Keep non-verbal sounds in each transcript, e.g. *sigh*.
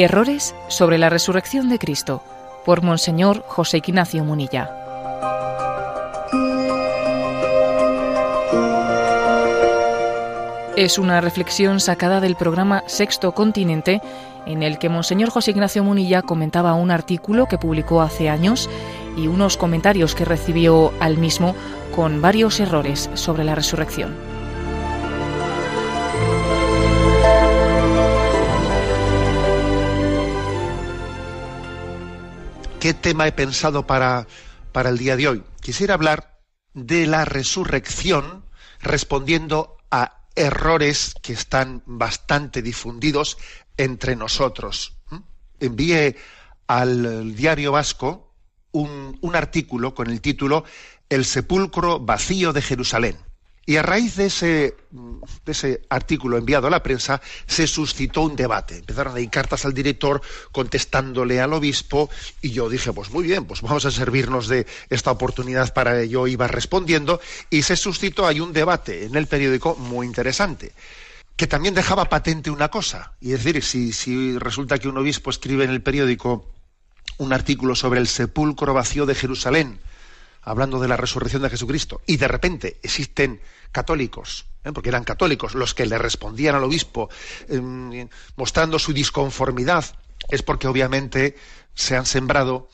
Errores sobre la resurrección de Cristo por Monseñor José Ignacio Munilla. Es una reflexión sacada del programa Sexto Continente en el que Monseñor José Ignacio Munilla comentaba un artículo que publicó hace años y unos comentarios que recibió al mismo con varios errores sobre la resurrección. ¿Qué tema he pensado para, para el día de hoy? Quisiera hablar de la resurrección respondiendo a errores que están bastante difundidos entre nosotros. Envié al diario vasco un, un artículo con el título El sepulcro vacío de Jerusalén. Y a raíz de ese, de ese, artículo enviado a la prensa se suscitó un debate. Empezaron a ir cartas al director contestándole al obispo y yo dije, pues muy bien, pues vamos a servirnos de esta oportunidad para ello. Iba respondiendo y se suscitó ahí un debate en el periódico muy interesante que también dejaba patente una cosa. Y es decir, si, si resulta que un obispo escribe en el periódico un artículo sobre el sepulcro vacío de Jerusalén, hablando de la resurrección de Jesucristo, y de repente existen católicos, ¿eh? porque eran católicos los que le respondían al obispo eh, mostrando su disconformidad, es porque obviamente se han sembrado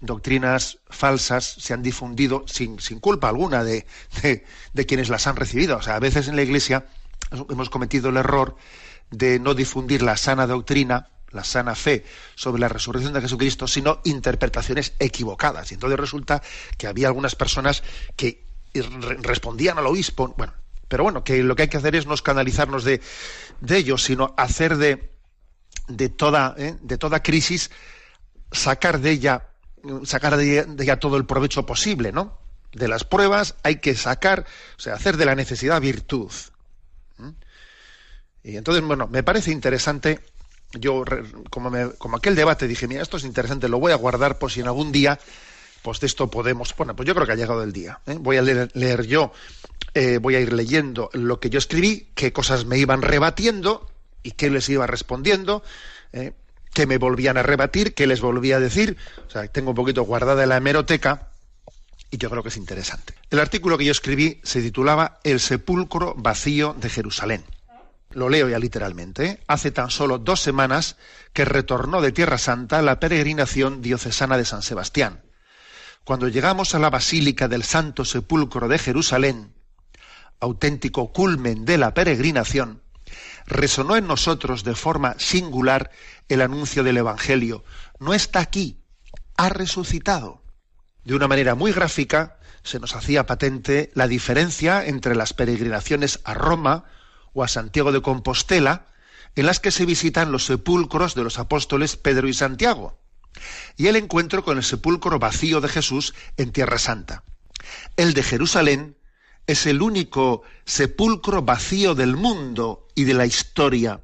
doctrinas falsas, se han difundido sin, sin culpa alguna de, de, de, quienes las han recibido. O sea, a veces en la Iglesia hemos cometido el error de no difundir la sana doctrina la sana fe sobre la resurrección de Jesucristo, sino interpretaciones equivocadas. Y entonces resulta que había algunas personas que respondían al obispo, bueno, pero bueno, que lo que hay que hacer es no escandalizarnos de, de ellos, sino hacer de, de, toda, ¿eh? de toda crisis, sacar de ella, sacar de ella, todo el provecho posible, ¿no? De las pruebas hay que sacar, o sea, hacer de la necesidad virtud. Y entonces, bueno, me parece interesante yo, como, como aquel debate, dije, mira, esto es interesante, lo voy a guardar por si en algún día, pues de esto podemos, bueno, pues yo creo que ha llegado el día. ¿eh? Voy a leer, yo, eh, voy a ir leyendo lo que yo escribí, qué cosas me iban rebatiendo y qué les iba respondiendo, ¿eh? qué me volvían a rebatir, qué les volvía a decir. O sea, tengo un poquito guardada la hemeroteca y yo creo que es interesante. El artículo que yo escribí se titulaba El sepulcro vacío de Jerusalén. Lo leo ya literalmente. Hace tan solo dos semanas que retornó de Tierra Santa la peregrinación diocesana de San Sebastián. Cuando llegamos a la Basílica del Santo Sepulcro de Jerusalén, auténtico culmen de la peregrinación, resonó en nosotros de forma singular el anuncio del Evangelio. No está aquí, ha resucitado. De una manera muy gráfica se nos hacía patente la diferencia entre las peregrinaciones a Roma, o a Santiago de Compostela, en las que se visitan los sepulcros de los apóstoles Pedro y Santiago, y el encuentro con el sepulcro vacío de Jesús en Tierra Santa. El de Jerusalén es el único sepulcro vacío del mundo y de la historia,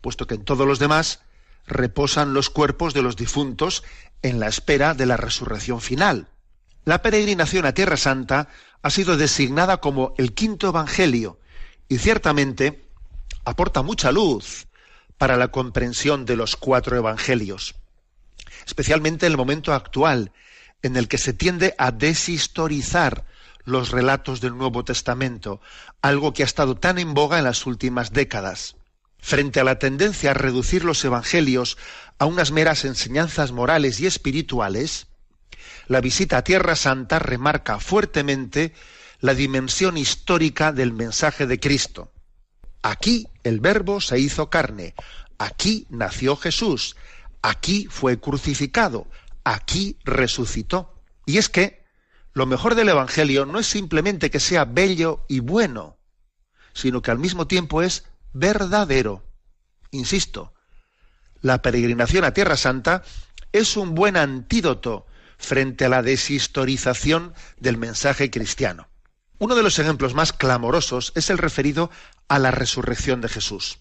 puesto que en todos los demás reposan los cuerpos de los difuntos en la espera de la resurrección final. La peregrinación a Tierra Santa ha sido designada como el quinto evangelio y ciertamente aporta mucha luz para la comprensión de los cuatro evangelios, especialmente en el momento actual en el que se tiende a deshistorizar los relatos del Nuevo Testamento, algo que ha estado tan en boga en las últimas décadas. Frente a la tendencia a reducir los evangelios a unas meras enseñanzas morales y espirituales, la visita a Tierra Santa remarca fuertemente la dimensión histórica del mensaje de Cristo. Aquí el verbo se hizo carne, aquí nació Jesús, aquí fue crucificado, aquí resucitó. Y es que lo mejor del Evangelio no es simplemente que sea bello y bueno, sino que al mismo tiempo es verdadero. Insisto, la peregrinación a Tierra Santa es un buen antídoto frente a la deshistorización del mensaje cristiano. Uno de los ejemplos más clamorosos es el referido a la resurrección de Jesús.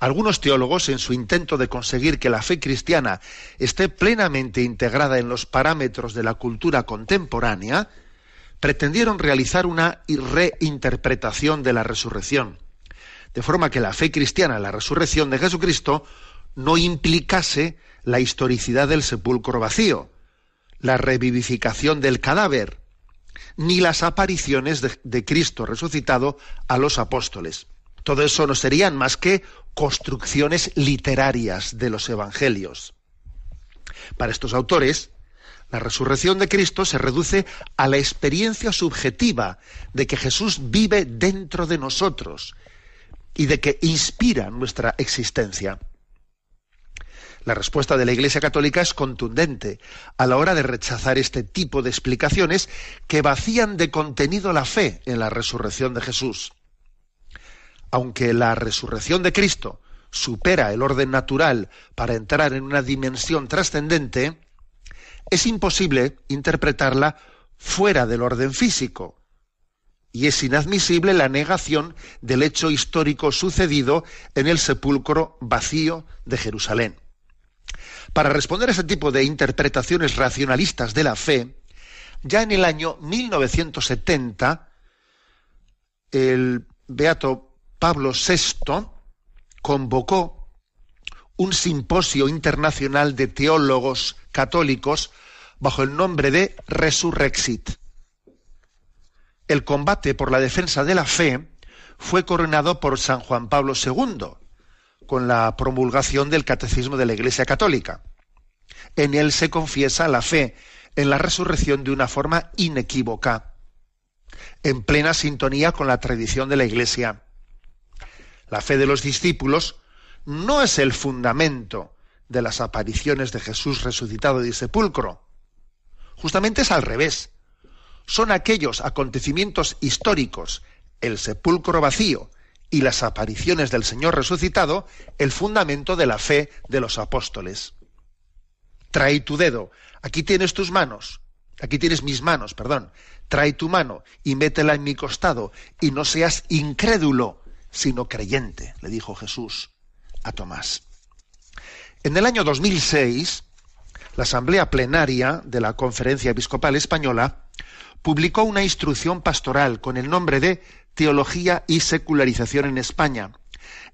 Algunos teólogos, en su intento de conseguir que la fe cristiana esté plenamente integrada en los parámetros de la cultura contemporánea, pretendieron realizar una reinterpretación de la resurrección, de forma que la fe cristiana la resurrección de Jesucristo no implicase la historicidad del sepulcro vacío, la revivificación del cadáver, ni las apariciones de, Cristo resucitado a los apóstoles. Todo eso no serían más que construcciones literarias de los evangelios. Para estos autores, la resurrección de Cristo se reduce a la experiencia subjetiva de que Jesús vive dentro de nosotros y de que inspira nuestra existencia. La respuesta de la Iglesia Católica es contundente a la hora de rechazar este tipo de explicaciones que vacían de contenido la fe en la resurrección de Jesús. Aunque la resurrección de Cristo supera el orden natural para entrar en una dimensión trascendente, es imposible interpretarla fuera del orden físico. Y es inadmisible la negación del hecho histórico sucedido en el sepulcro vacío de Jerusalén. Para responder a ese tipo de interpretaciones racionalistas de la fe, ya en el año 1970, el beato Pablo VI convocó un simposio internacional de teólogos católicos bajo el nombre de Resurrexit. El combate por la defensa de la fe fue coronado por San Juan Pablo II con la promulgación del Catecismo de la Iglesia Católica. En él se confiesa la fe en la resurrección de una forma inequívoca, en plena sintonía con la tradición de la Iglesia. La fe de los discípulos no es el fundamento de las apariciones de Jesús resucitado de sepulcro. Justamente es al revés. Son aquellos acontecimientos históricos, el sepulcro vacío y las apariciones del Señor resucitado, el fundamento de la fe de los apóstoles. Trae tu dedo, aquí tienes tus manos, aquí tienes mis manos, perdón, trae tu mano y métela en mi costado, y no seas incrédulo, sino creyente, le dijo Jesús a Tomás. En el año 2006, la Asamblea Plenaria de la Conferencia Episcopal Española publicó una instrucción pastoral con el nombre de Teología y Secularización en España,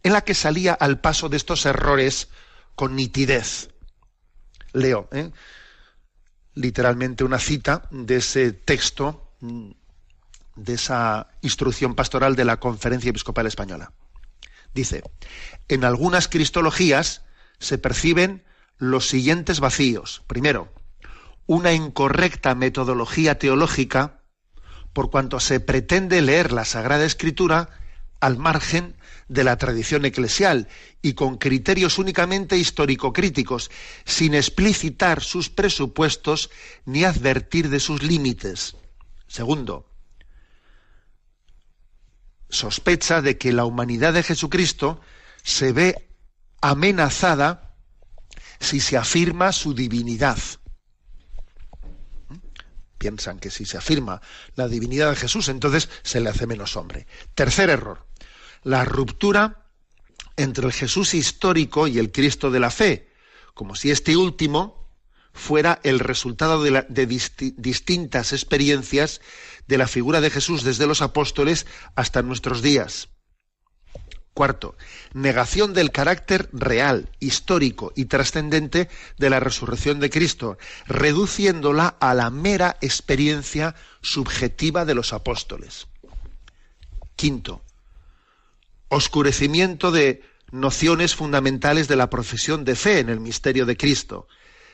en la que salía al paso de estos errores con nitidez. Leo ¿eh? literalmente una cita de ese texto, de esa instrucción pastoral de la Conferencia Episcopal Española. Dice, en algunas cristologías se perciben los siguientes vacíos. Primero, una incorrecta metodología teológica por cuanto se pretende leer la Sagrada Escritura al margen de la tradición eclesial y con criterios únicamente histórico-críticos, sin explicitar sus presupuestos ni advertir de sus límites. Segundo, sospecha de que la humanidad de Jesucristo se ve amenazada si se afirma su divinidad. Piensan que si se afirma la divinidad de Jesús, entonces se le hace menos hombre. Tercer error, la ruptura entre el Jesús histórico y el Cristo de la fe, como si este último fuera el resultado de, distintas experiencias de la figura de Jesús desde los apóstoles hasta nuestros días. Cuarto, negación del carácter real, histórico y trascendente de la resurrección de Cristo, reduciéndola a la mera experiencia subjetiva de los apóstoles. Quinto, oscurecimiento de nociones fundamentales de la profesión de fe en el misterio de Cristo,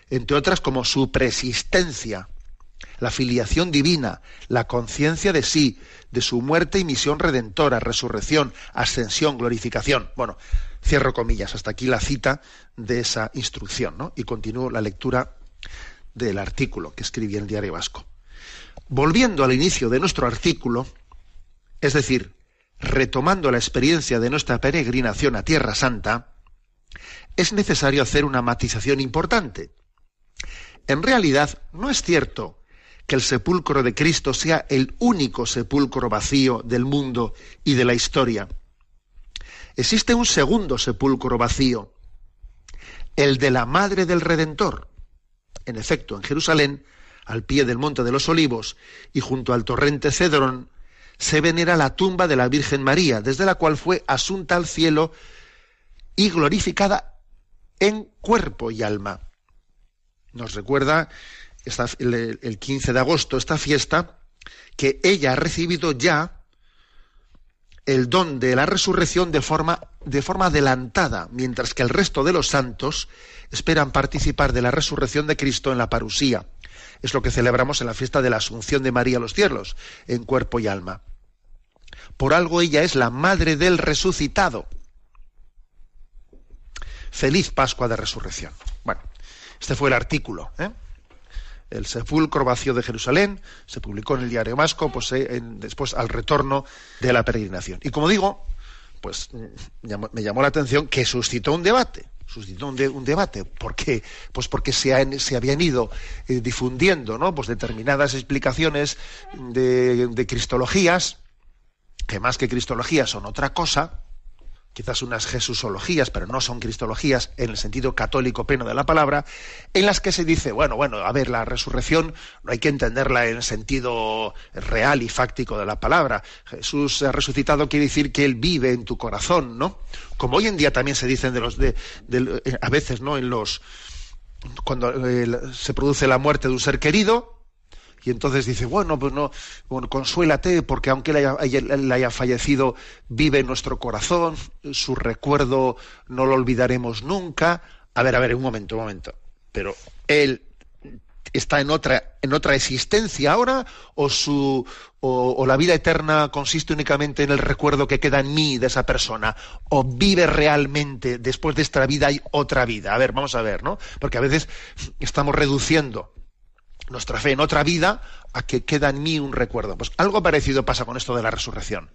entre otras como su preexistencia, la filiación divina, la conciencia de sí, de su muerte y misión redentora, resurrección, ascensión, glorificación. Bueno, cierro comillas, hasta aquí la cita de esa instrucción, ¿no? Y continúo la lectura del artículo que escribí en el Diario Vasco. Volviendo al inicio de nuestro artículo, es decir, retomando la experiencia de nuestra peregrinación a Tierra Santa, es necesario hacer una matización importante. En realidad, no es cierto que el sepulcro de Cristo sea el único sepulcro vacío del mundo y de la historia. Existe un segundo sepulcro vacío, el de la Madre del Redentor. En efecto, en Jerusalén, al pie del Monte de los Olivos y junto al torrente Cedrón, se venera la tumba de la Virgen María, desde la cual fue asunta al cielo y glorificada en cuerpo y alma. Nos recuerda el 15 de agosto esta fiesta que ella ha recibido ya el don de la resurrección de forma, de forma adelantada, mientras que el resto de los santos esperan participar de la resurrección de Cristo en la parusía. Es lo que celebramos en la fiesta de la Asunción de María a los cielos, en cuerpo y alma. Por algo ella es la madre del resucitado. Feliz Pascua de Resurrección. Bueno, este fue el artículo. ¿eh? El sepulcro vacío de Jerusalén se publicó en el diario Masco, pues, eh, después al retorno de la peregrinación. Y como digo, pues mm, me llamó la atención que suscitó un debate suscitó un, debate. ¿Por qué? Pues porque se, se habían ido eh, difundiendo ¿no? pues determinadas explicaciones de, de, cristologías, que más que cristologías son otra cosa, quizás unas jesusologías, pero no son cristologías en el sentido católico pleno de la palabra, en las que se dice, bueno, bueno, a ver, la resurrección no hay que entenderla en el sentido real y fáctico de la palabra. Jesús ha resucitado quiere decir que él vive en tu corazón, ¿no? Como hoy en día también se dicen de los de, eh, a veces, ¿no? En los cuando eh, se produce la muerte de un ser querido, y entonces dice, bueno, pues no, consuélate, porque aunque él haya, fallecido, vive en nuestro corazón, su recuerdo no lo olvidaremos nunca. A ver, a ver, un momento, un momento. Pero él está en otra, en otra existencia ahora, o su o, la vida eterna consiste únicamente en el recuerdo que queda en mí de esa persona, o vive realmente después de esta vida hay otra vida. A ver, vamos a ver, ¿no? Porque a veces estamos reduciendo nuestra fe en otra vida a que queda en mí un recuerdo. Pues algo parecido pasa con esto de la resurrección.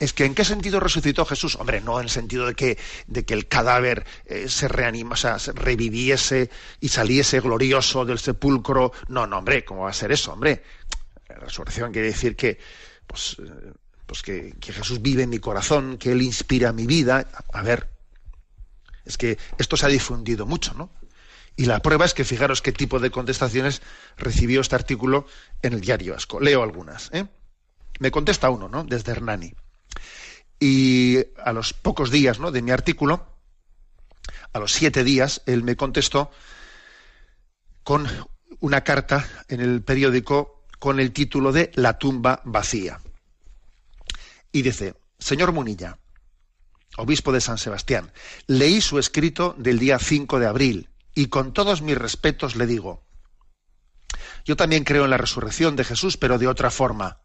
Es que ¿en qué sentido resucitó Jesús? Hombre, no en el sentido de que, de que el cadáver eh, se reanima, o sea, se reviviese y saliese glorioso del sepulcro. No, no, hombre, ¿cómo va a ser eso, hombre? La resurrección quiere decir que, pues, eh, pues que, que Jesús vive en mi corazón, que Él inspira mi vida. A ver, es que esto se ha difundido mucho, ¿no? Y la prueba es que fijaros qué tipo de contestaciones recibió este artículo en el diario Asco. Leo algunas. ¿eh? Me contesta uno, ¿no? Desde Hernani. Y a los pocos días ¿no? de mi artículo, a los siete días, él me contestó con una carta en el periódico con el título de La tumba vacía. Y dice, señor Munilla, obispo de San Sebastián, leí su escrito del día 5 de abril y con todos mis respetos le digo, yo también creo en la resurrección de Jesús, pero de otra forma,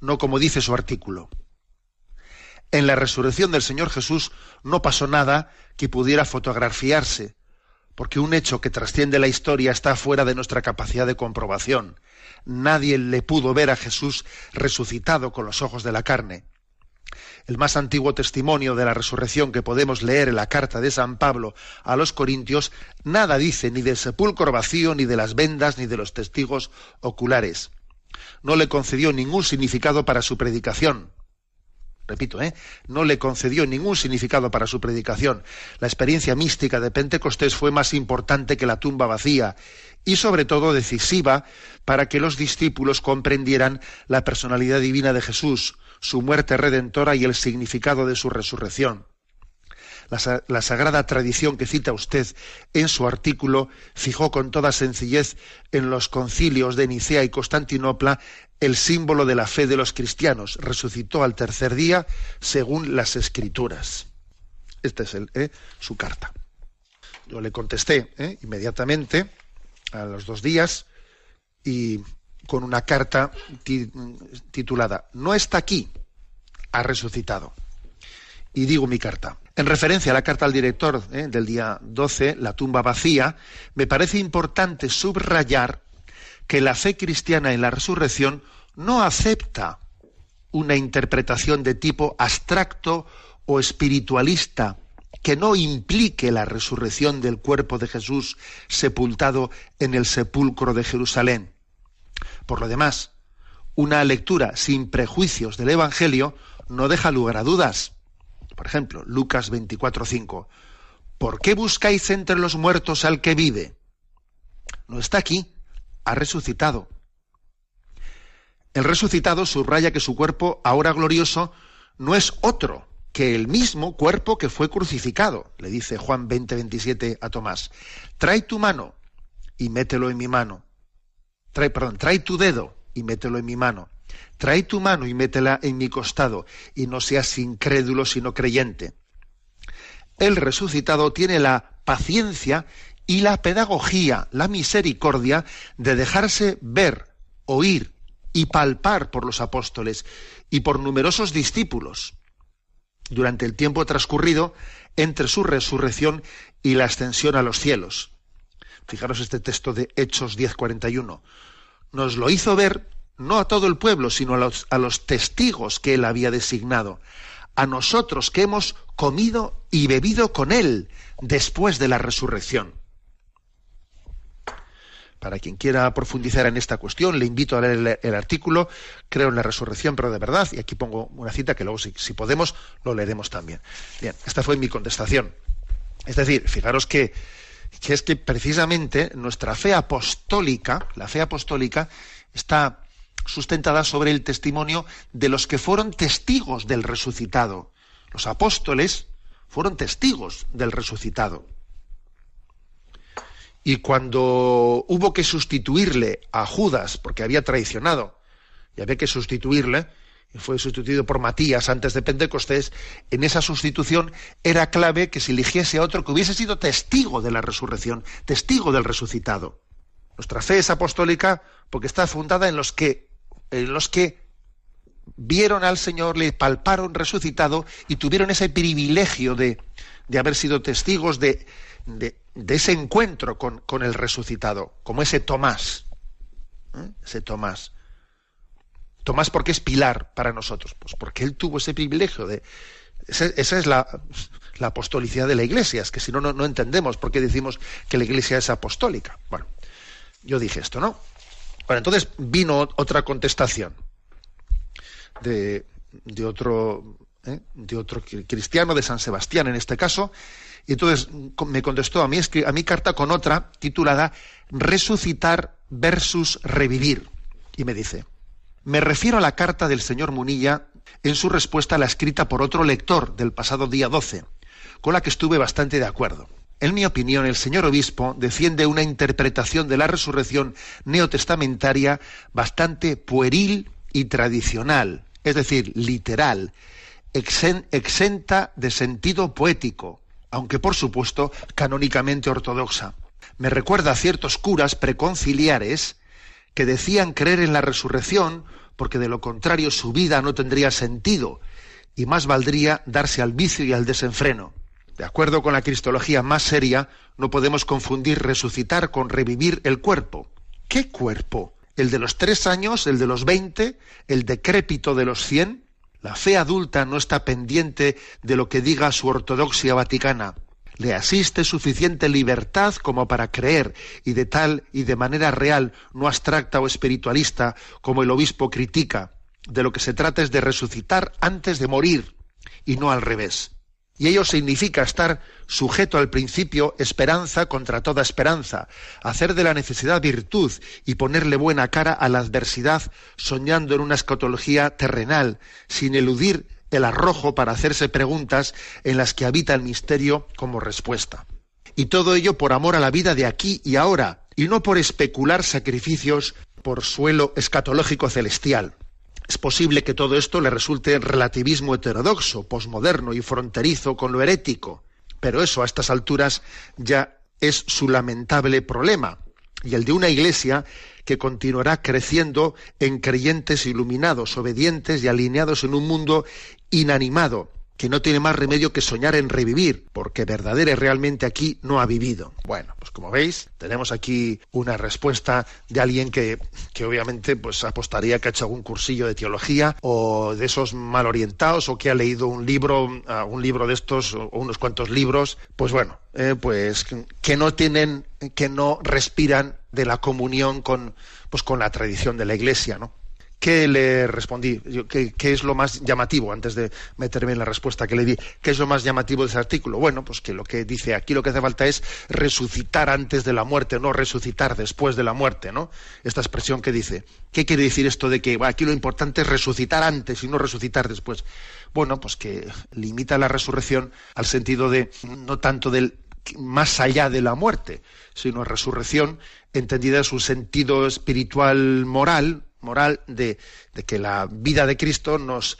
no como dice su artículo. En la resurrección del Señor Jesús no pasó nada que pudiera fotografiarse, porque un hecho que trasciende la historia está fuera de nuestra capacidad de comprobación. Nadie le pudo ver a Jesús resucitado con los ojos de la carne el más antiguo testimonio de la resurrección que podemos leer en la carta de San Pablo a los Corintios, nada dice ni del sepulcro vacío, ni de las vendas, ni de los testigos oculares. No le concedió ningún significado para su predicación. Repito, ¿eh? no le concedió ningún significado para su predicación. La experiencia mística de Pentecostés fue más importante que la tumba vacía y sobre todo decisiva para que los discípulos comprendieran la personalidad divina de Jesús, su muerte redentora y el significado de su resurrección. La, sagrada tradición que cita usted en su artículo fijó con toda sencillez en los concilios de Nicea y Constantinopla el símbolo de la fe de los cristianos. Resucitó al tercer día según las escrituras. Esta es eh, su carta. Yo le contesté eh, inmediatamente a los dos días y con una carta titulada No está aquí, ha resucitado. Y digo mi carta. En referencia a la carta al director eh, del día 12, La tumba vacía, me parece importante subrayar que la fe cristiana en la resurrección no acepta una interpretación de tipo abstracto o espiritualista que no implique la resurrección del cuerpo de Jesús sepultado en el sepulcro de Jerusalén. Por lo demás, una lectura sin prejuicios del Evangelio no deja lugar a dudas. Por ejemplo, Lucas 24:5. ¿Por qué buscáis entre los muertos al que vive? No está aquí, ha resucitado. El resucitado subraya que su cuerpo, ahora glorioso, no es otro que el mismo cuerpo que fue crucificado. Le dice Juan 20, 27 a Tomás, trae tu mano y mételo en mi mano. Trae, perdón, trae tu dedo y mételo en mi mano. Trae tu mano y métela en mi costado, y no seas incrédulo sino creyente. El resucitado tiene la paciencia y la pedagogía, la misericordia de dejarse ver, oír y palpar por los apóstoles y por numerosos discípulos durante el tiempo transcurrido entre su resurrección y la ascensión a los cielos. Fijaros este texto de Hechos 10:41. Nos lo hizo ver no a todo el pueblo, sino a los, a los testigos que él había designado, a nosotros que hemos comido y bebido con él después de la resurrección. Para quien quiera profundizar en esta cuestión, le invito a leer el, artículo, creo en la resurrección, pero de verdad, y aquí pongo una cita que luego, si, podemos, lo leeremos también. Bien, esta fue mi contestación. Es decir, fijaros que, que es que precisamente nuestra fe apostólica, la fe apostólica, está sustentada sobre el testimonio de los que fueron testigos del resucitado. Los apóstoles fueron testigos del resucitado. Y cuando hubo que sustituirle a Judas, porque había traicionado, y había que sustituirle, fue sustituido por Matías antes de Pentecostés, en esa sustitución era clave que se eligiese a otro que hubiese sido testigo de la resurrección, testigo del resucitado. Nuestra fe es apostólica porque está fundada en los que, en los que vieron al Señor, le palparon resucitado y tuvieron ese privilegio de, de haber sido testigos de, de, ese encuentro con, el resucitado, como ese Tomás. ¿eh? Ese Tomás. Tomás, porque es pilar para nosotros? Pues porque él tuvo ese privilegio de. Esa, es la, apostolicidad de la iglesia, es que si no, no entendemos por qué decimos que la iglesia es apostólica. Bueno, yo dije esto, ¿no? Bueno, entonces vino otra contestación de, de otro, ¿eh? de otro cristiano, de San Sebastián en este caso, y entonces me contestó a mí, a mi carta con otra titulada Resucitar versus revivir. Y me dice, me refiero a la carta del señor Munilla en su respuesta a la escrita por otro lector del pasado día 12, con la que estuve bastante de acuerdo. En mi opinión, el señor obispo defiende una interpretación de la resurrección neotestamentaria bastante pueril y tradicional, es decir, literal, exenta de sentido poético, aunque por supuesto canónicamente ortodoxa. Me recuerda a ciertos curas preconciliares que decían creer en la resurrección porque de lo contrario su vida no tendría sentido y más valdría darse al vicio y al desenfreno. De acuerdo con la cristología más seria, no podemos confundir resucitar con revivir el cuerpo. ¿Qué cuerpo? ¿El de los tres años? ¿El de los veinte? ¿El decrépito de los cien? La fe adulta no está pendiente de lo que diga su ortodoxia vaticana. Le asiste suficiente libertad como para creer y de tal y de manera real, no abstracta o espiritualista, como el obispo critica. De lo que se trata es de resucitar antes de morir y no al revés. Y ello significa estar sujeto al principio esperanza contra toda esperanza, hacer de la necesidad virtud y ponerle buena cara a la adversidad, soñando en una escatología terrenal, sin eludir el arrojo para hacerse preguntas en las que habita el misterio como respuesta. Y todo ello por amor a la vida de aquí y ahora, y no por especular sacrificios por suelo escatológico celestial. Es posible que todo esto le resulte relativismo heterodoxo, posmoderno y fronterizo con lo herético, pero eso a estas alturas ya es su lamentable problema y el de una iglesia que continuará creciendo en creyentes iluminados, obedientes y alineados en un mundo inanimado, que no tiene más remedio que soñar en revivir, porque verdadera realmente aquí no ha vivido. Bueno, pues como veis, tenemos aquí una respuesta de alguien que, que obviamente pues apostaría que ha hecho algún cursillo de teología o de esos mal orientados o que ha leído un libro, uh, un libro de estos o unos cuantos libros, pues bueno, eh, pues que no tienen, que no respiran de la comunión con, pues con la tradición de la Iglesia, ¿no? ¿Qué le respondí? ¿Qué, es lo más llamativo antes de meterme en la respuesta que le di? ¿Qué es lo más llamativo de ese artículo? Bueno, pues que lo que dice aquí lo que hace falta es resucitar antes de la muerte, no resucitar después de la muerte, ¿no? Esta expresión que dice. ¿Qué quiere decir esto de que aquí lo importante es resucitar antes y no resucitar después? Bueno, pues que limita la resurrección al sentido de no tanto del más allá de la muerte, sino resurrección entendida en su sentido espiritual moral, moral de, que la vida de Cristo nos,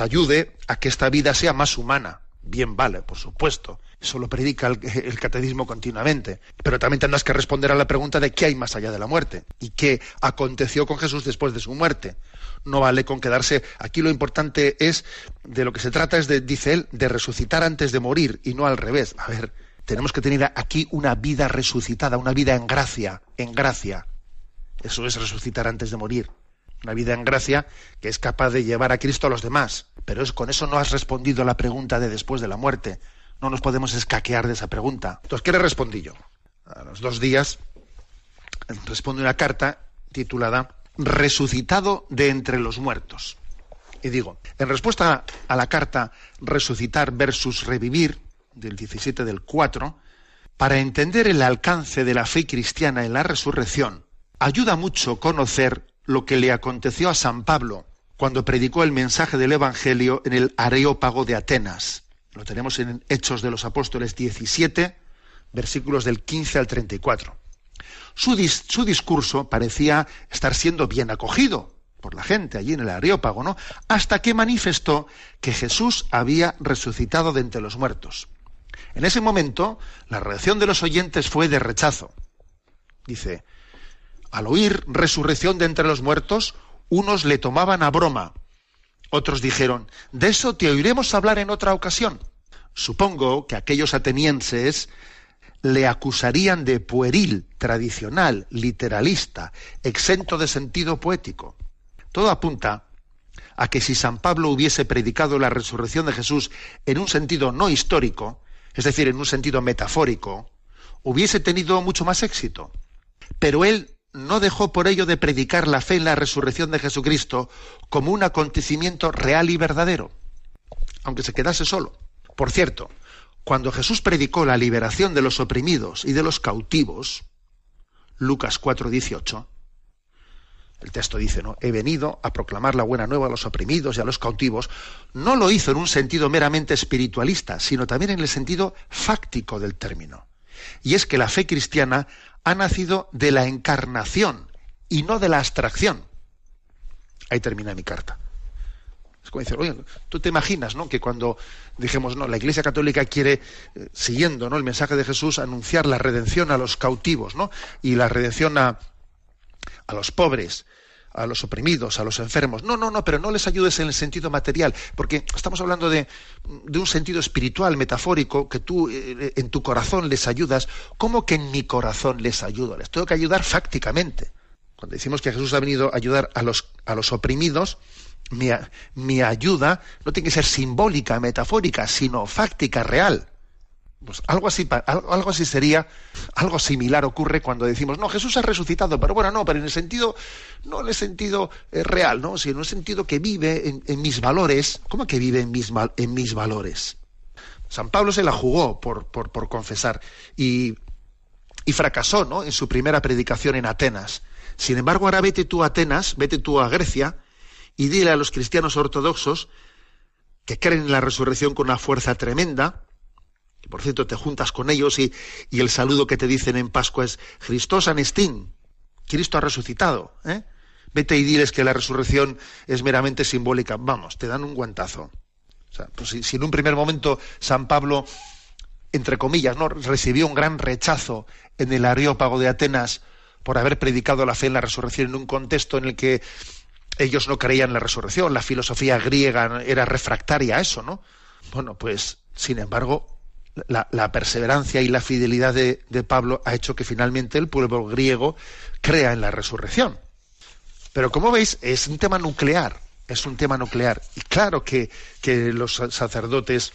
ayude a que esta vida sea más humana. Bien vale, por supuesto. Eso lo predica el, el, catecismo continuamente. Pero también tendrás que responder a la pregunta de qué hay más allá de la muerte y qué aconteció con Jesús después de su muerte. No vale con quedarse. Aquí lo importante es, de lo que se trata es de, dice él, de resucitar antes de morir y no al revés. A ver, tenemos que tener aquí una vida resucitada, una vida en gracia, en gracia. Eso es resucitar antes de morir una vida en gracia que es capaz de llevar a Cristo a los demás. Pero es, con eso no has respondido a la pregunta de después de la muerte. No nos podemos escaquear de esa pregunta. Entonces, ¿qué le respondí yo? A los dos días responde una carta titulada Resucitado de entre los muertos. Y digo, en respuesta a la carta Resucitar versus Revivir, del 17 del 4, para entender el alcance de la fe cristiana en la resurrección, ayuda mucho conocer lo que le aconteció a San Pablo cuando predicó el mensaje del Evangelio en el Areópago de Atenas. Lo tenemos en Hechos de los Apóstoles 17, versículos del 15 al 34. Su, su discurso parecía estar siendo bien acogido por la gente allí en el Areópago, ¿no? Hasta que manifestó que Jesús había resucitado de entre los muertos. En ese momento, la reacción de los oyentes fue de rechazo. Dice, al oír resurrección de entre los muertos, unos le tomaban a broma. Otros dijeron, de eso te oiremos hablar en otra ocasión. Supongo que aquellos atenienses le acusarían de pueril, tradicional, literalista, exento de sentido poético. Todo apunta a que si San Pablo hubiese predicado la resurrección de Jesús en un sentido no histórico, es decir, en un sentido metafórico, hubiese tenido mucho más éxito. Pero él no dejó por ello de predicar la fe en la resurrección de Jesucristo como un acontecimiento real y verdadero, aunque se quedase solo. Por cierto, cuando Jesús predicó la liberación de los oprimidos y de los cautivos, Lucas 4:18, el texto dice, ¿no? He venido a proclamar la buena nueva a los oprimidos y a los cautivos. No lo hizo en un sentido meramente espiritualista, sino también en el sentido fáctico del término. Y es que la fe cristiana ha nacido de la encarnación y no de la abstracción. Ahí termina mi carta. Es como decir, oye, tú te imaginas, ¿no? Que cuando dijimos, no, la Iglesia Católica quiere, eh, siguiendo, ¿no? El mensaje de Jesús, anunciar la redención a los cautivos, ¿no? Y la redención a, a los pobres a los oprimidos, a los enfermos. No, no, no, pero no les ayudes en el sentido material, porque estamos hablando de, de un sentido espiritual, metafórico, que tú eh, en tu corazón les ayudas. ¿Cómo que en mi corazón les ayudo? Les tengo que ayudar fácticamente. Cuando decimos que Jesús ha venido a ayudar a los, a los oprimidos, mi, mi ayuda no tiene que ser simbólica, metafórica, sino fáctica, real. Pues algo así, algo así sería, algo similar ocurre cuando decimos, no, Jesús ha resucitado, pero bueno, no, pero en el sentido, no en el sentido eh, real, ¿no? sino en el sentido que vive en, mis valores. ¿Cómo que vive en mis, en mis valores? San Pablo se la jugó por, por, por confesar y, y fracasó ¿no? en su primera predicación en Atenas. Sin embargo, ahora vete tú a Atenas, vete tú a Grecia y dile a los cristianos ortodoxos que creen en la resurrección con una fuerza tremenda, por cierto te juntas con ellos y, el saludo que te dicen en Pascua es Christos anestín, Cristo ha resucitado. ¿eh? Vete y diles que la resurrección es meramente simbólica. Vamos, te dan un guantazo. O sea, pues si, en un primer momento San Pablo, entre comillas, ¿no? recibió un gran rechazo en el Areópago de Atenas por haber predicado la fe en la resurrección en un contexto en el que ellos no creían en la resurrección, la filosofía griega era refractaria a eso, ¿no? Bueno, pues, sin embargo, la, perseverancia y la fidelidad de, Pablo ha hecho que finalmente el pueblo griego crea en la resurrección. Pero como veis, es un tema nuclear, es un tema nuclear. Y claro que, los sacerdotes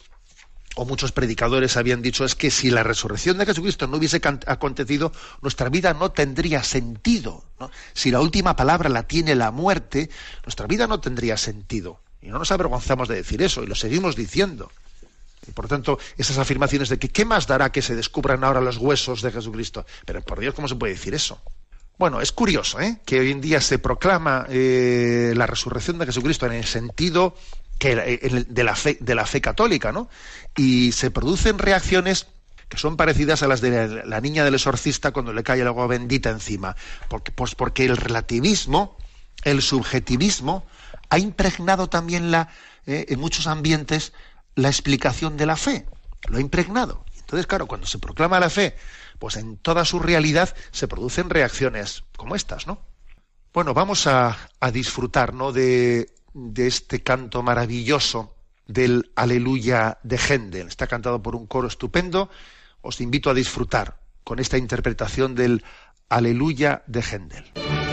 o muchos predicadores habían dicho es que si la resurrección de Jesucristo no hubiese acontecido, nuestra vida no tendría sentido. Si la última palabra la tiene la muerte, nuestra vida no tendría sentido. Y no nos avergonzamos de decir eso, y lo seguimos diciendo. Y por tanto, esas afirmaciones de que qué más dará que se descubran ahora los huesos de Jesucristo. Pero por Dios, ¿cómo se puede decir eso? Bueno, es curioso ¿eh? que hoy en día se proclama eh, la resurrección de Jesucristo en el sentido que, eh, de, la fe, católica, ¿no? Y se producen reacciones que son parecidas a las de la, niña del exorcista cuando le cae el agua bendita encima. Porque, pues porque el relativismo, el subjetivismo, ha impregnado también la, en muchos ambientes la explicación de la fe. Lo ha impregnado. Entonces, claro, cuando se proclama la fe, pues en toda su realidad se producen reacciones como estas, ¿no? Bueno, vamos a, a disfrutar, ¿no? De, de este canto maravilloso del Aleluya de Händel. Está cantado por un coro estupendo. Os invito a disfrutar con esta interpretación del Aleluya de Händel.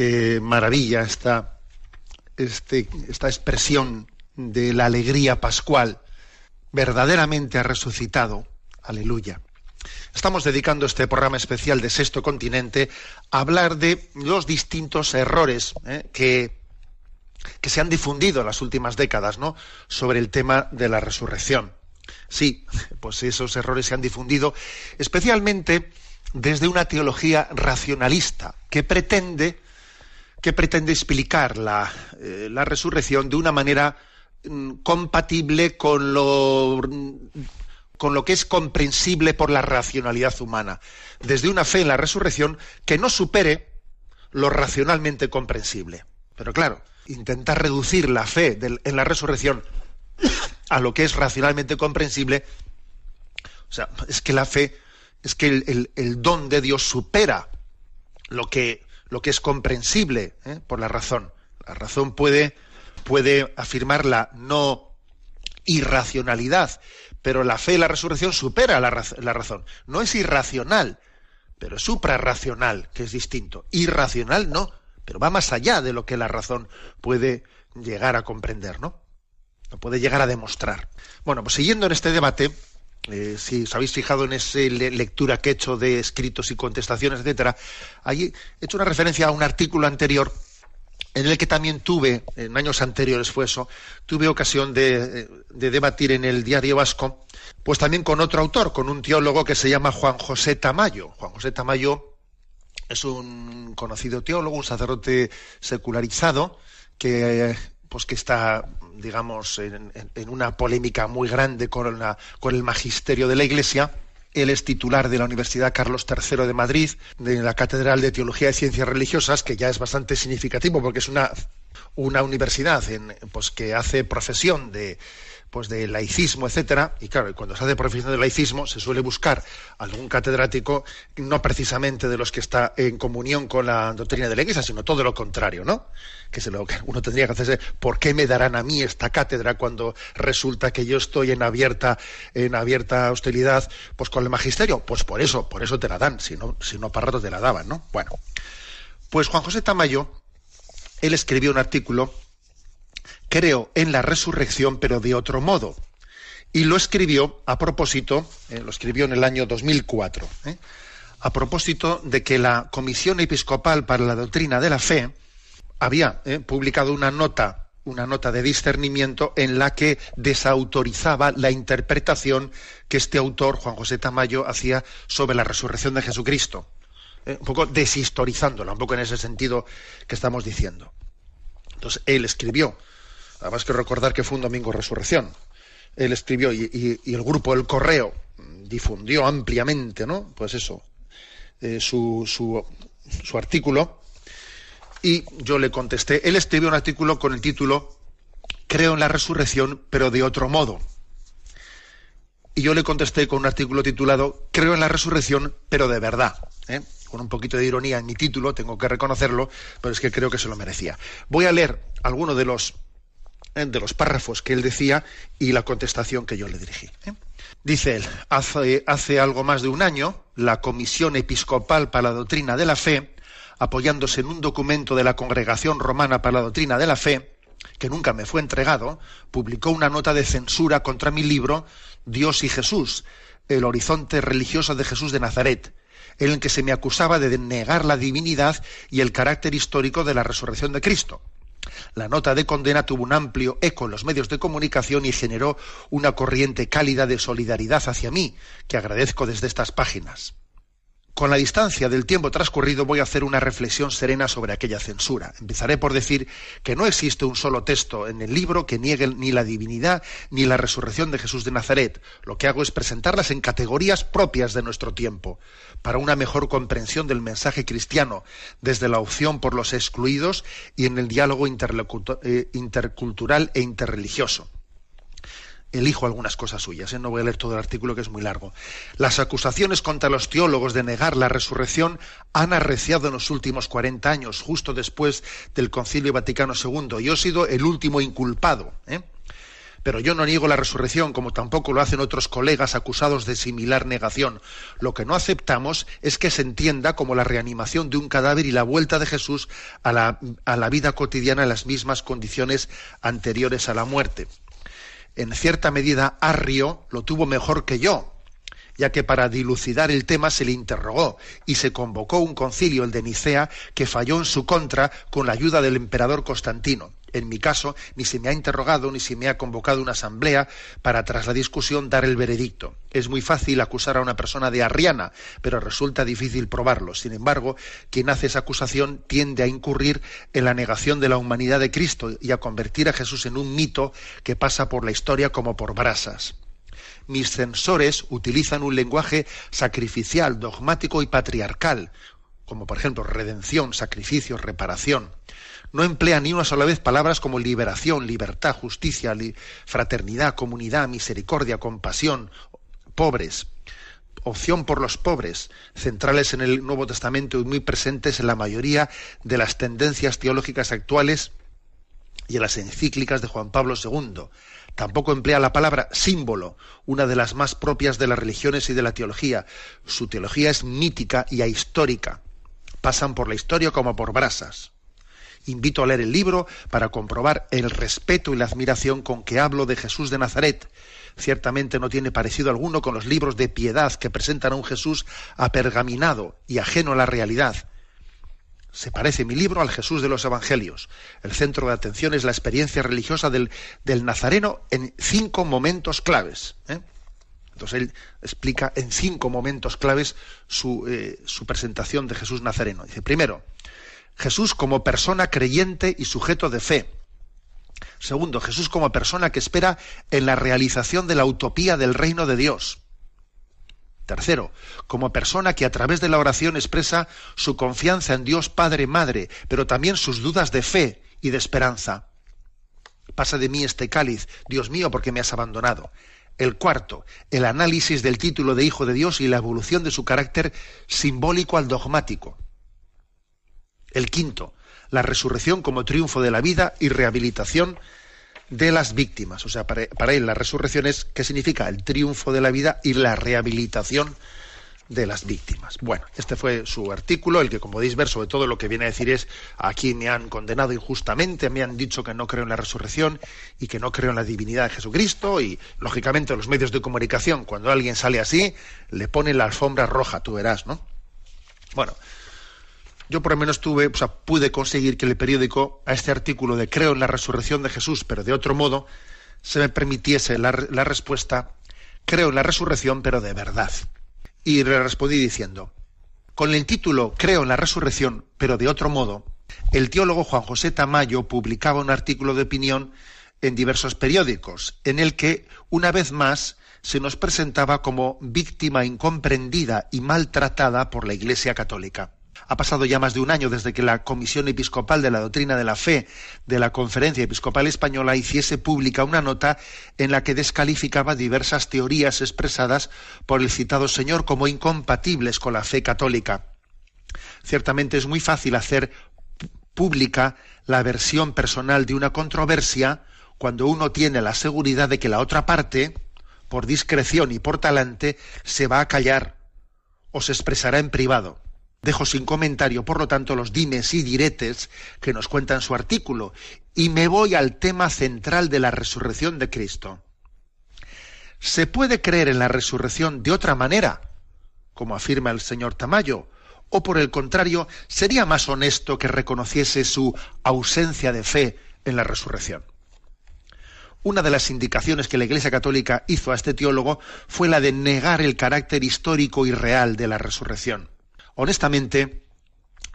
Qué maravilla esta, este, esta expresión de la alegría pascual verdaderamente ha resucitado. Aleluya. Estamos dedicando este programa especial de Sexto Continente a hablar de los distintos errores ¿eh? que, que se han difundido en las últimas décadas ¿no? sobre el tema de la resurrección. Sí, pues esos errores se han difundido especialmente desde una teología racionalista que pretende, que pretende explicar la, eh, la resurrección de una manera mm, compatible con lo con lo que es comprensible por la racionalidad humana, desde una fe en la resurrección que no supere lo racionalmente comprensible. Pero claro, intentar reducir la fe en la resurrección a lo que es racionalmente comprensible, o sea, es que la fe, es que el, don de Dios supera lo que, lo que es comprensible ¿eh? por la razón. La razón puede, puede afirmar la no irracionalidad pero la fe y la resurrección supera la, razón. No es irracional, pero es suprarracional, que es distinto. Irracional no, pero va más allá de lo que la razón puede llegar a comprender, ¿no? Lo puede llegar a demostrar. Bueno, pues siguiendo en este debate, eh, si os habéis fijado en esa lectura que he hecho de escritos y contestaciones, etcétera, allí he hecho una referencia a un artículo anterior en el que también tuve, en años anteriores fue eso, tuve ocasión de, debatir en el Diario Vasco, pues también con otro autor, con un teólogo que se llama Juan José Tamayo. Juan José Tamayo es un conocido teólogo, un sacerdote secularizado, que, pues que está, digamos, en, una polémica muy grande con, el magisterio de la Iglesia. Él es titular de la Universidad Carlos III de Madrid, de la Catedral de Teología y Ciencias Religiosas, que ya es bastante significativo porque es una, una universidad en, pues, que hace profesión de, pues de laicismo, etcétera, y claro, cuando se hace profesión de laicismo se suele buscar algún catedrático no precisamente de los que está en comunión con la doctrina de la Iglesia, sino todo lo contrario, ¿no? Que lo que uno tendría que hacerse, ¿por qué me darán a mí esta cátedra cuando resulta que yo estoy en abierta en abierta hostilidad pues con el magisterio? Pues por eso, por eso te la dan, si no si no para rato te la daban, ¿no? Bueno, pues Juan José Tamayo él escribió un artículo creo en la resurrección, pero de otro modo. Y lo escribió a propósito, eh, lo escribió en el año 2004, eh, a propósito de que la Comisión Episcopal para la Doctrina de la Fe había eh, publicado una nota, una nota de discernimiento en la que desautorizaba la interpretación que este autor, Juan José Tamayo, hacía sobre la resurrección de Jesucristo. un poco deshistorizándola, un poco en ese sentido que estamos diciendo. Entonces, él escribió Además que recordar que fue un domingo resurrección. Él escribió y, el grupo El Correo difundió ampliamente, ¿no? Pues eso, eh, su, su, artículo. Y yo le contesté. Él escribió un artículo con el título Creo en la resurrección, pero de otro modo. Y yo le contesté con un artículo titulado Creo en la resurrección, pero de verdad. ¿eh? Con un poquito de ironía en mi título, tengo que reconocerlo, pero es que creo que se lo merecía. Voy a leer algunos de los. De los párrafos que él decía y la contestación que yo le dirigí. ¿eh? Dice él, hace, hace algo más de un año, la Comisión Episcopal para la Doctrina de la Fe, apoyándose en un documento de la Congregación Romana para la Doctrina de la Fe, que nunca me fue entregado, publicó una nota de censura contra mi libro Dios y Jesús, el horizonte religioso de Jesús de Nazaret, en el que se me acusaba de negar la divinidad y el carácter histórico de la resurrección de Cristo. La nota de condena tuvo un amplio eco en los medios de comunicación y generó una corriente cálida de solidaridad hacia mí, que agradezco desde estas páginas. Con la distancia del tiempo transcurrido voy a hacer una reflexión serena sobre aquella censura. Empezaré por decir que no existe un solo texto en el libro que niegue ni la divinidad ni la resurrección de Jesús de Nazaret. Lo que hago es presentarlas en categorías propias de nuestro tiempo, para una mejor comprensión del mensaje cristiano, desde la opción por los excluidos y en el diálogo eh, intercultural e interreligioso elijo algunas cosas suyas, ¿eh? no voy a leer todo el artículo que es muy largo. Las acusaciones contra los teólogos de negar la resurrección han arreciado en los últimos 40 años, justo después del Concilio Vaticano II. Yo he sido el último inculpado. ¿eh? Pero yo no niego la resurrección, como tampoco lo hacen otros colegas acusados de similar negación. Lo que no aceptamos es que se entienda como la reanimación de un cadáver y la vuelta de Jesús a la, a la vida cotidiana en las mismas condiciones anteriores a la muerte. En cierta medida Arrio lo tuvo mejor que yo, ya que para dilucidar el tema se le interrogó y se convocó un concilio, el de Nicea, que falló en su contra con la ayuda del emperador Constantino. En mi caso, ni se me ha interrogado ni se me ha convocado una asamblea para, tras la discusión, dar el veredicto. Es muy fácil acusar a una persona de arriana, pero resulta difícil probarlo. Sin embargo, quien hace esa acusación tiende a incurrir en la negación de la humanidad de Cristo y a convertir a Jesús en un mito que pasa por la historia como por brasas mis censores utilizan un lenguaje sacrificial, dogmático y patriarcal, como por ejemplo redención, sacrificio, reparación. No emplean ni una sola vez palabras como liberación, libertad, justicia, fraternidad, comunidad, misericordia, compasión, pobres, opción por los pobres, centrales en el Nuevo Testamento y muy presentes en la mayoría de las tendencias teológicas actuales y en las encíclicas de Juan Pablo II. Tampoco emplea la palabra símbolo, una de las más propias de las religiones y de la teología. Su teología es mítica y ahistórica. Pasan por la historia como por brasas. Invito a leer el libro para comprobar el respeto y la admiración con que hablo de Jesús de Nazaret. Ciertamente no tiene parecido alguno con los libros de piedad que presentan a un Jesús apergaminado y ajeno a la realidad, se parece mi libro al Jesús de los Evangelios. El centro de atención es la experiencia religiosa del, Nazareno en cinco momentos claves. ¿eh? Entonces él explica en cinco momentos claves su, eh, su presentación de Jesús Nazareno. Dice, primero, Jesús como persona creyente y sujeto de fe. Segundo, Jesús como persona que espera en la realización de la utopía del reino de Dios. Tercero, como persona que a través de la oración expresa su confianza en Dios Padre Madre, pero también sus dudas de fe y de esperanza. Pasa de mí este cáliz, Dios mío, porque me has abandonado. El cuarto, el análisis del título de Hijo de Dios y la evolución de su carácter simbólico al dogmático. El quinto, la resurrección como triunfo de la vida y rehabilitación de las víctimas. O sea, para, él la resurrección es, ¿qué significa? El triunfo de la vida y la rehabilitación de las víctimas. Bueno, este fue su artículo, el que como podéis ver, sobre todo lo que viene a decir es, aquí me han condenado injustamente, me han dicho que no creo en la resurrección y que no creo en la divinidad de Jesucristo y, lógicamente, los medios de comunicación, cuando alguien sale así, le ponen la alfombra roja, tú verás, ¿no? Bueno, yo por lo menos tuve, o sea, pude conseguir que el periódico a este artículo de creo en la resurrección de Jesús, pero de otro modo, se me permitiese la, la respuesta creo en la resurrección, pero de verdad. Y le respondí diciendo, con el título Creo en la resurrección, pero de otro modo, el teólogo Juan José Tamayo publicaba un artículo de opinión en diversos periódicos, en el que, una vez más, se nos presentaba como víctima incomprendida y maltratada por la Iglesia Católica. Ha pasado ya más de un año desde que la Comisión Episcopal de la Doctrina de la Fe de la Conferencia Episcopal Española hiciese pública una nota en la que descalificaba diversas teorías expresadas por el citado señor como incompatibles con la fe católica. Ciertamente es muy fácil hacer pública la versión personal de una controversia cuando uno tiene la seguridad de que la otra parte, por discreción y por talante, se va a callar o se expresará en privado. Dejo sin comentario, por lo tanto, los dimes y diretes que nos cuenta en su artículo y me voy al tema central de la resurrección de Cristo. ¿Se puede creer en la resurrección de otra manera, como afirma el señor Tamayo? ¿O por el contrario, sería más honesto que reconociese su ausencia de fe en la resurrección? Una de las indicaciones que la Iglesia Católica hizo a este teólogo fue la de negar el carácter histórico y real de la resurrección honestamente,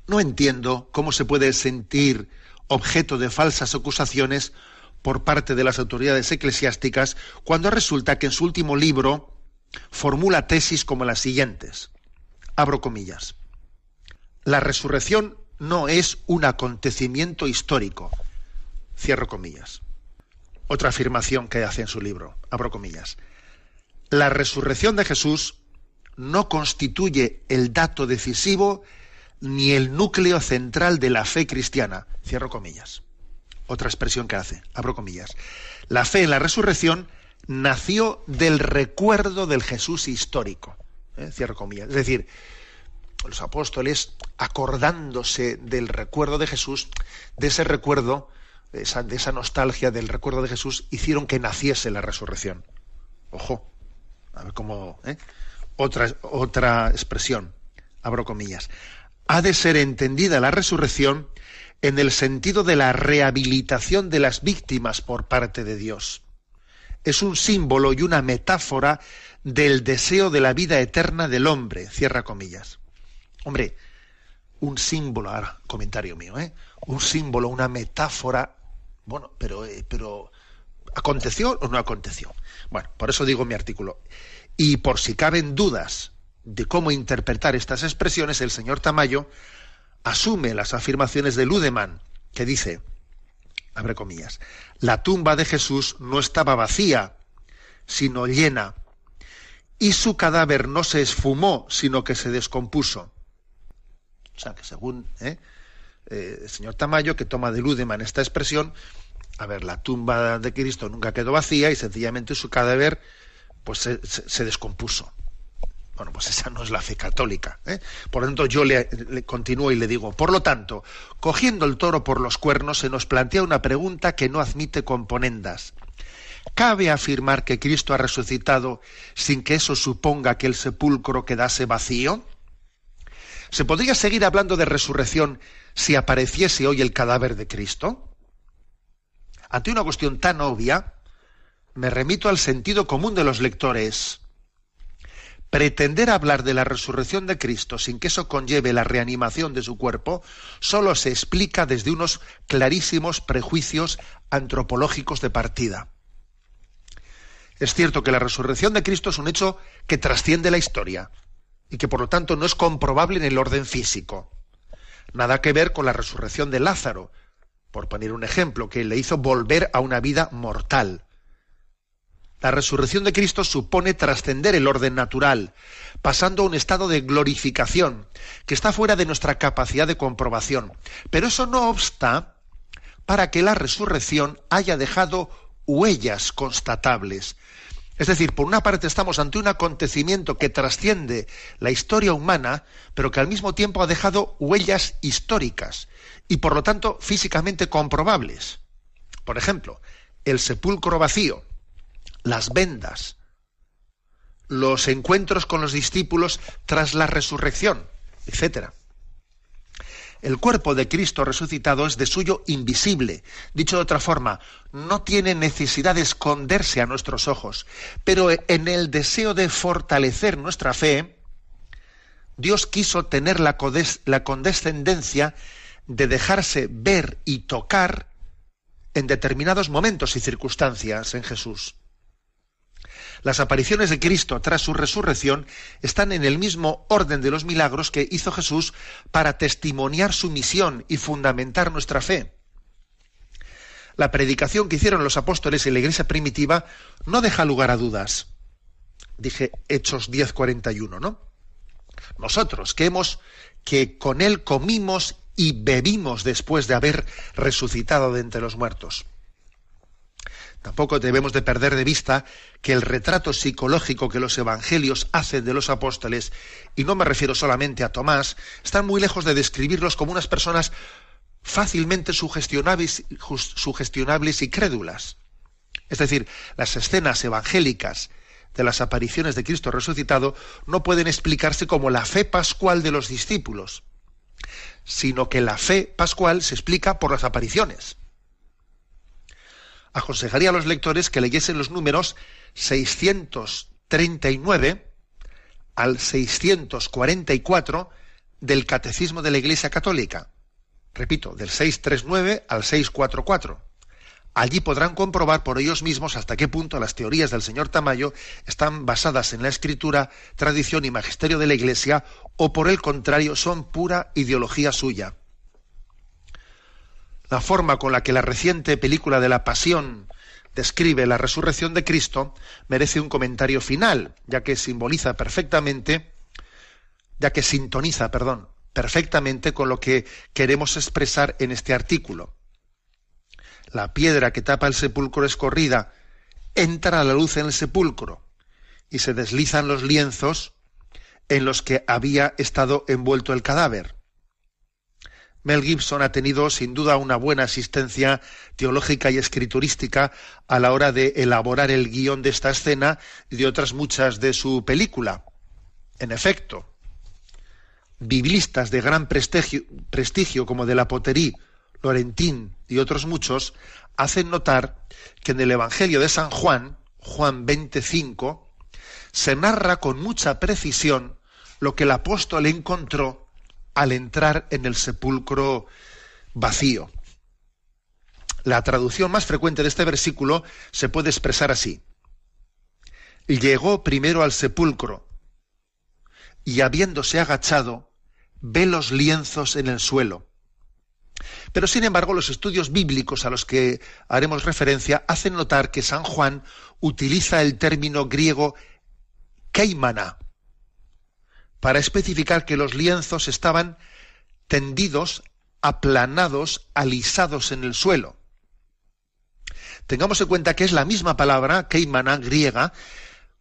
no entiendo cómo se puede sentir objeto de falsas acusaciones por parte de las autoridades eclesiásticas cuando resulta que en su último libro formula tesis como las siguientes. Abro comillas. La resurrección no es un acontecimiento histórico. Cierro comillas. Otra afirmación que hace en su libro. Abro comillas. La resurrección de Jesús no constituye el dato decisivo ni el núcleo central de la fe cristiana. Cierro comillas. Otra expresión que hace, abro comillas. La fe en la resurrección nació del recuerdo del Jesús histórico. ¿eh? Cierro comillas. Es decir, los apóstoles acordándose del recuerdo de Jesús, de ese recuerdo de esa nostalgia del recuerdo de Jesús, hicieron que naciese la resurrección. Ojo, a ver cómo. ¿eh? Otra, otra expresión, abro comillas. Ha de ser entendida la resurrección en el sentido de la rehabilitación de las víctimas por parte de Dios. Es un símbolo y una metáfora del deseo de la vida eterna del hombre, cierra comillas. Hombre, un símbolo, ahora, comentario mío, ¿eh? un símbolo, una metáfora, bueno, pero, eh, pero ¿aconteció o no aconteció? Bueno, por eso digo mi artículo. Y por si caben dudas de cómo interpretar estas expresiones, el señor Tamayo asume las afirmaciones de Ludemann, que dice, abre comillas, la tumba de Jesús no estaba vacía, sino llena, y su cadáver no se esfumó, sino que se descompuso. O sea, que según ¿eh? Eh, el señor Tamayo, que toma de Ludemann esta expresión, a ver, la tumba de Cristo nunca quedó vacía y sencillamente su cadáver pues se descompuso. Bueno, pues esa no es la fe católica. ¿eh? Por lo tanto, yo le, continúo y le digo, por lo tanto, cogiendo el toro por los cuernos, se nos plantea una pregunta que no admite componendas. ¿Cabe afirmar que Cristo ha resucitado sin que eso suponga que el sepulcro quedase vacío? ¿Se podría seguir hablando de resurrección si apareciese hoy el cadáver de Cristo? Ante una cuestión tan obvia, me remito al sentido común de los lectores pretender hablar de la resurrección de Cristo sin que eso conlleve la reanimación de su cuerpo, solo se explica desde unos clarísimos prejuicios antropológicos de partida. Es cierto que la resurrección de Cristo es un hecho que trasciende la historia y que por lo tanto no es comprobable en el orden físico. Nada que ver con la resurrección de Lázaro, por poner un ejemplo, que le hizo volver a una vida mortal. La resurrección de Cristo supone trascender el orden natural, pasando a un estado de glorificación, que está fuera de nuestra capacidad de comprobación. Pero eso no obsta para que la resurrección haya dejado huellas constatables. Es decir, por una parte estamos ante un acontecimiento que trasciende la historia humana, pero que al mismo tiempo ha dejado huellas históricas y por lo tanto físicamente comprobables. Por ejemplo, el sepulcro vacío las vendas, los encuentros con los discípulos tras la resurrección, etc. El cuerpo de Cristo resucitado es de suyo invisible. Dicho de otra forma, no tiene necesidad de esconderse a nuestros ojos, pero en el deseo de fortalecer nuestra fe, Dios quiso tener la, condescendencia de dejarse ver y tocar en determinados momentos y circunstancias en Jesús. Las apariciones de Cristo tras su resurrección están en el mismo orden de los milagros que hizo Jesús para testimoniar su misión y fundamentar nuestra fe. La predicación que hicieron los apóstoles en la iglesia primitiva no deja lugar a dudas. Dije Hechos 10:41, ¿no? Nosotros que hemos que con él comimos y bebimos después de haber resucitado de entre los muertos. Tampoco debemos de perder de vista que el retrato psicológico que los evangelios hacen de los apóstoles, y no me refiero solamente a Tomás, están muy lejos de describirlos como unas personas fácilmente sugestionables, sugestionables y crédulas. Es decir, las escenas evangélicas de las apariciones de Cristo resucitado no pueden explicarse como la fe pascual de los discípulos, sino que la fe pascual se explica por las apariciones aconsejaría a los lectores que leyesen los números 639 al 644 del Catecismo de la Iglesia Católica. Repito, del 639 al 644. Allí podrán comprobar por ellos mismos hasta qué punto las teorías del señor Tamayo están basadas en la escritura, tradición y magisterio de la Iglesia o por el contrario son pura ideología suya la forma con la que la reciente película de la Pasión describe la resurrección de Cristo merece un comentario final, ya que simboliza perfectamente, ya que sintoniza, perdón, perfectamente con lo que queremos expresar en este artículo. La piedra que tapa el sepulcro escorrida entra a la luz en el sepulcro y se deslizan los lienzos en los que había estado envuelto el cadáver Mel Gibson ha tenido sin duda una buena asistencia teológica y escriturística a la hora de elaborar el guion de esta escena y de otras muchas de su película. En efecto, biblistas de gran prestigio, como de la Poterí, Lorentín y otros muchos hacen notar que en el Evangelio de San Juan, Juan 25, se narra con mucha precisión lo que el apóstol encontró al entrar en el sepulcro vacío. La traducción más frecuente de este versículo se puede expresar así. Llegó primero al sepulcro y habiéndose agachado, ve los lienzos en el suelo. Pero sin embargo, los estudios bíblicos a los que haremos referencia hacen notar que San Juan utiliza el término griego keimana, para especificar que los lienzos estaban tendidos, aplanados, alisados en el suelo. Tengamos en cuenta que es la misma palabra, keimana, griega,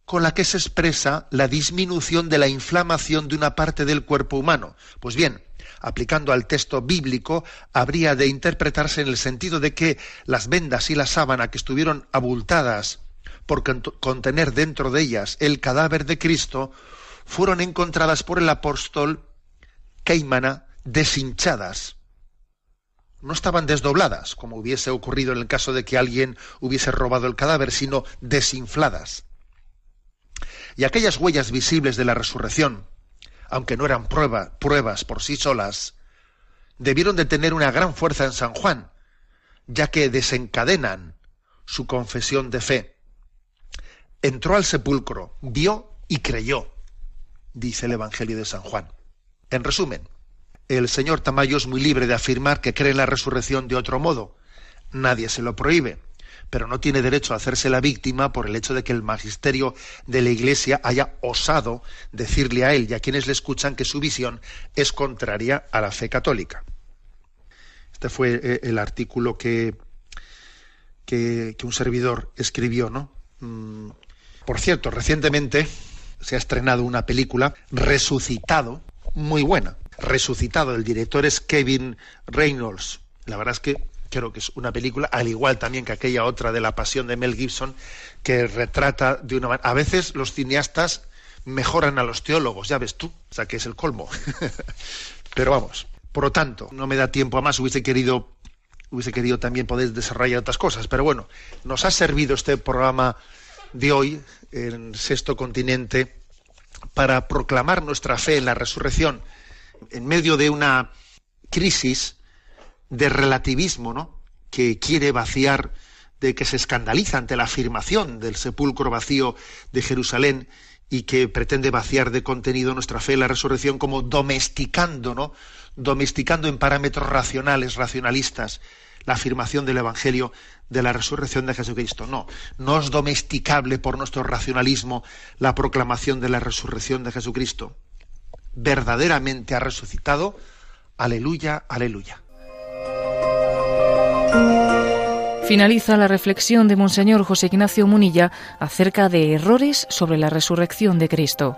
con la que se expresa la disminución de la inflamación de una parte del cuerpo humano. Pues bien, aplicando al texto bíblico, habría de interpretarse en el sentido de que las vendas y la sábana que estuvieron abultadas por contener dentro de ellas el cadáver de Cristo fueron encontradas por el apóstol Keimana deshinchadas. No estaban desdobladas, como hubiese ocurrido en el caso de que alguien hubiese robado el cadáver, sino desinfladas. Y aquellas huellas visibles de la resurrección, aunque no eran pruebas por sí solas, debieron de tener una gran fuerza en San Juan, ya que desencadenan su confesión de fe. Entró al sepulcro, vio y creyó dice el Evangelio de San Juan. En resumen, el señor Tamayo es muy libre de afirmar que cree en la resurrección de otro modo. Nadie se lo prohíbe, pero no tiene derecho a hacerse la víctima por el hecho de que el magisterio de la Iglesia haya osado decirle a él y a quienes le escuchan que su visión es contraria a la fe católica. Este fue eh, el artículo que, que, un servidor escribió, ¿no? Mm, por cierto, recientemente se ha estrenado una película, Resucitado, muy buena. Resucitado, el director es Kevin Reynolds. La verdad es que creo que es una película, al igual también que aquella otra de la pasión de Mel Gibson, que retrata de una manera... A veces los cineastas mejoran a los teólogos, ya ves tú, o sea que es el colmo. *laughs* Pero vamos, por lo tanto, no me da tiempo a más, hubiese querido hubiese querido también poder desarrollar otras cosas, pero bueno, nos ha servido este programa de hoy en Sexto Continente para proclamar nuestra fe en la resurrección en medio de una crisis de relativismo, ¿no? que quiere vaciar, de que se escandaliza ante la afirmación del sepulcro vacío de Jerusalén y que pretende vaciar de contenido nuestra fe en la resurrección como domesticando, ¿no? Domesticando en parámetros racionales, racionalistas, la afirmación del Evangelio de la resurrección de Jesucristo. No, no es domesticable por nuestro racionalismo la proclamación de la resurrección de Jesucristo. Verdaderamente ha resucitado. Aleluya, aleluya. Finaliza la reflexión de Monseñor José Ignacio Munilla acerca de errores sobre la resurrección de Cristo.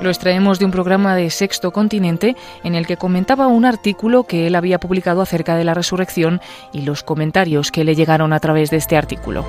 Lo extraemos de un programa de Sexto Continente en el que comentaba un artículo que él había publicado acerca de la resurrección y los comentarios que le llegaron a través de este artículo.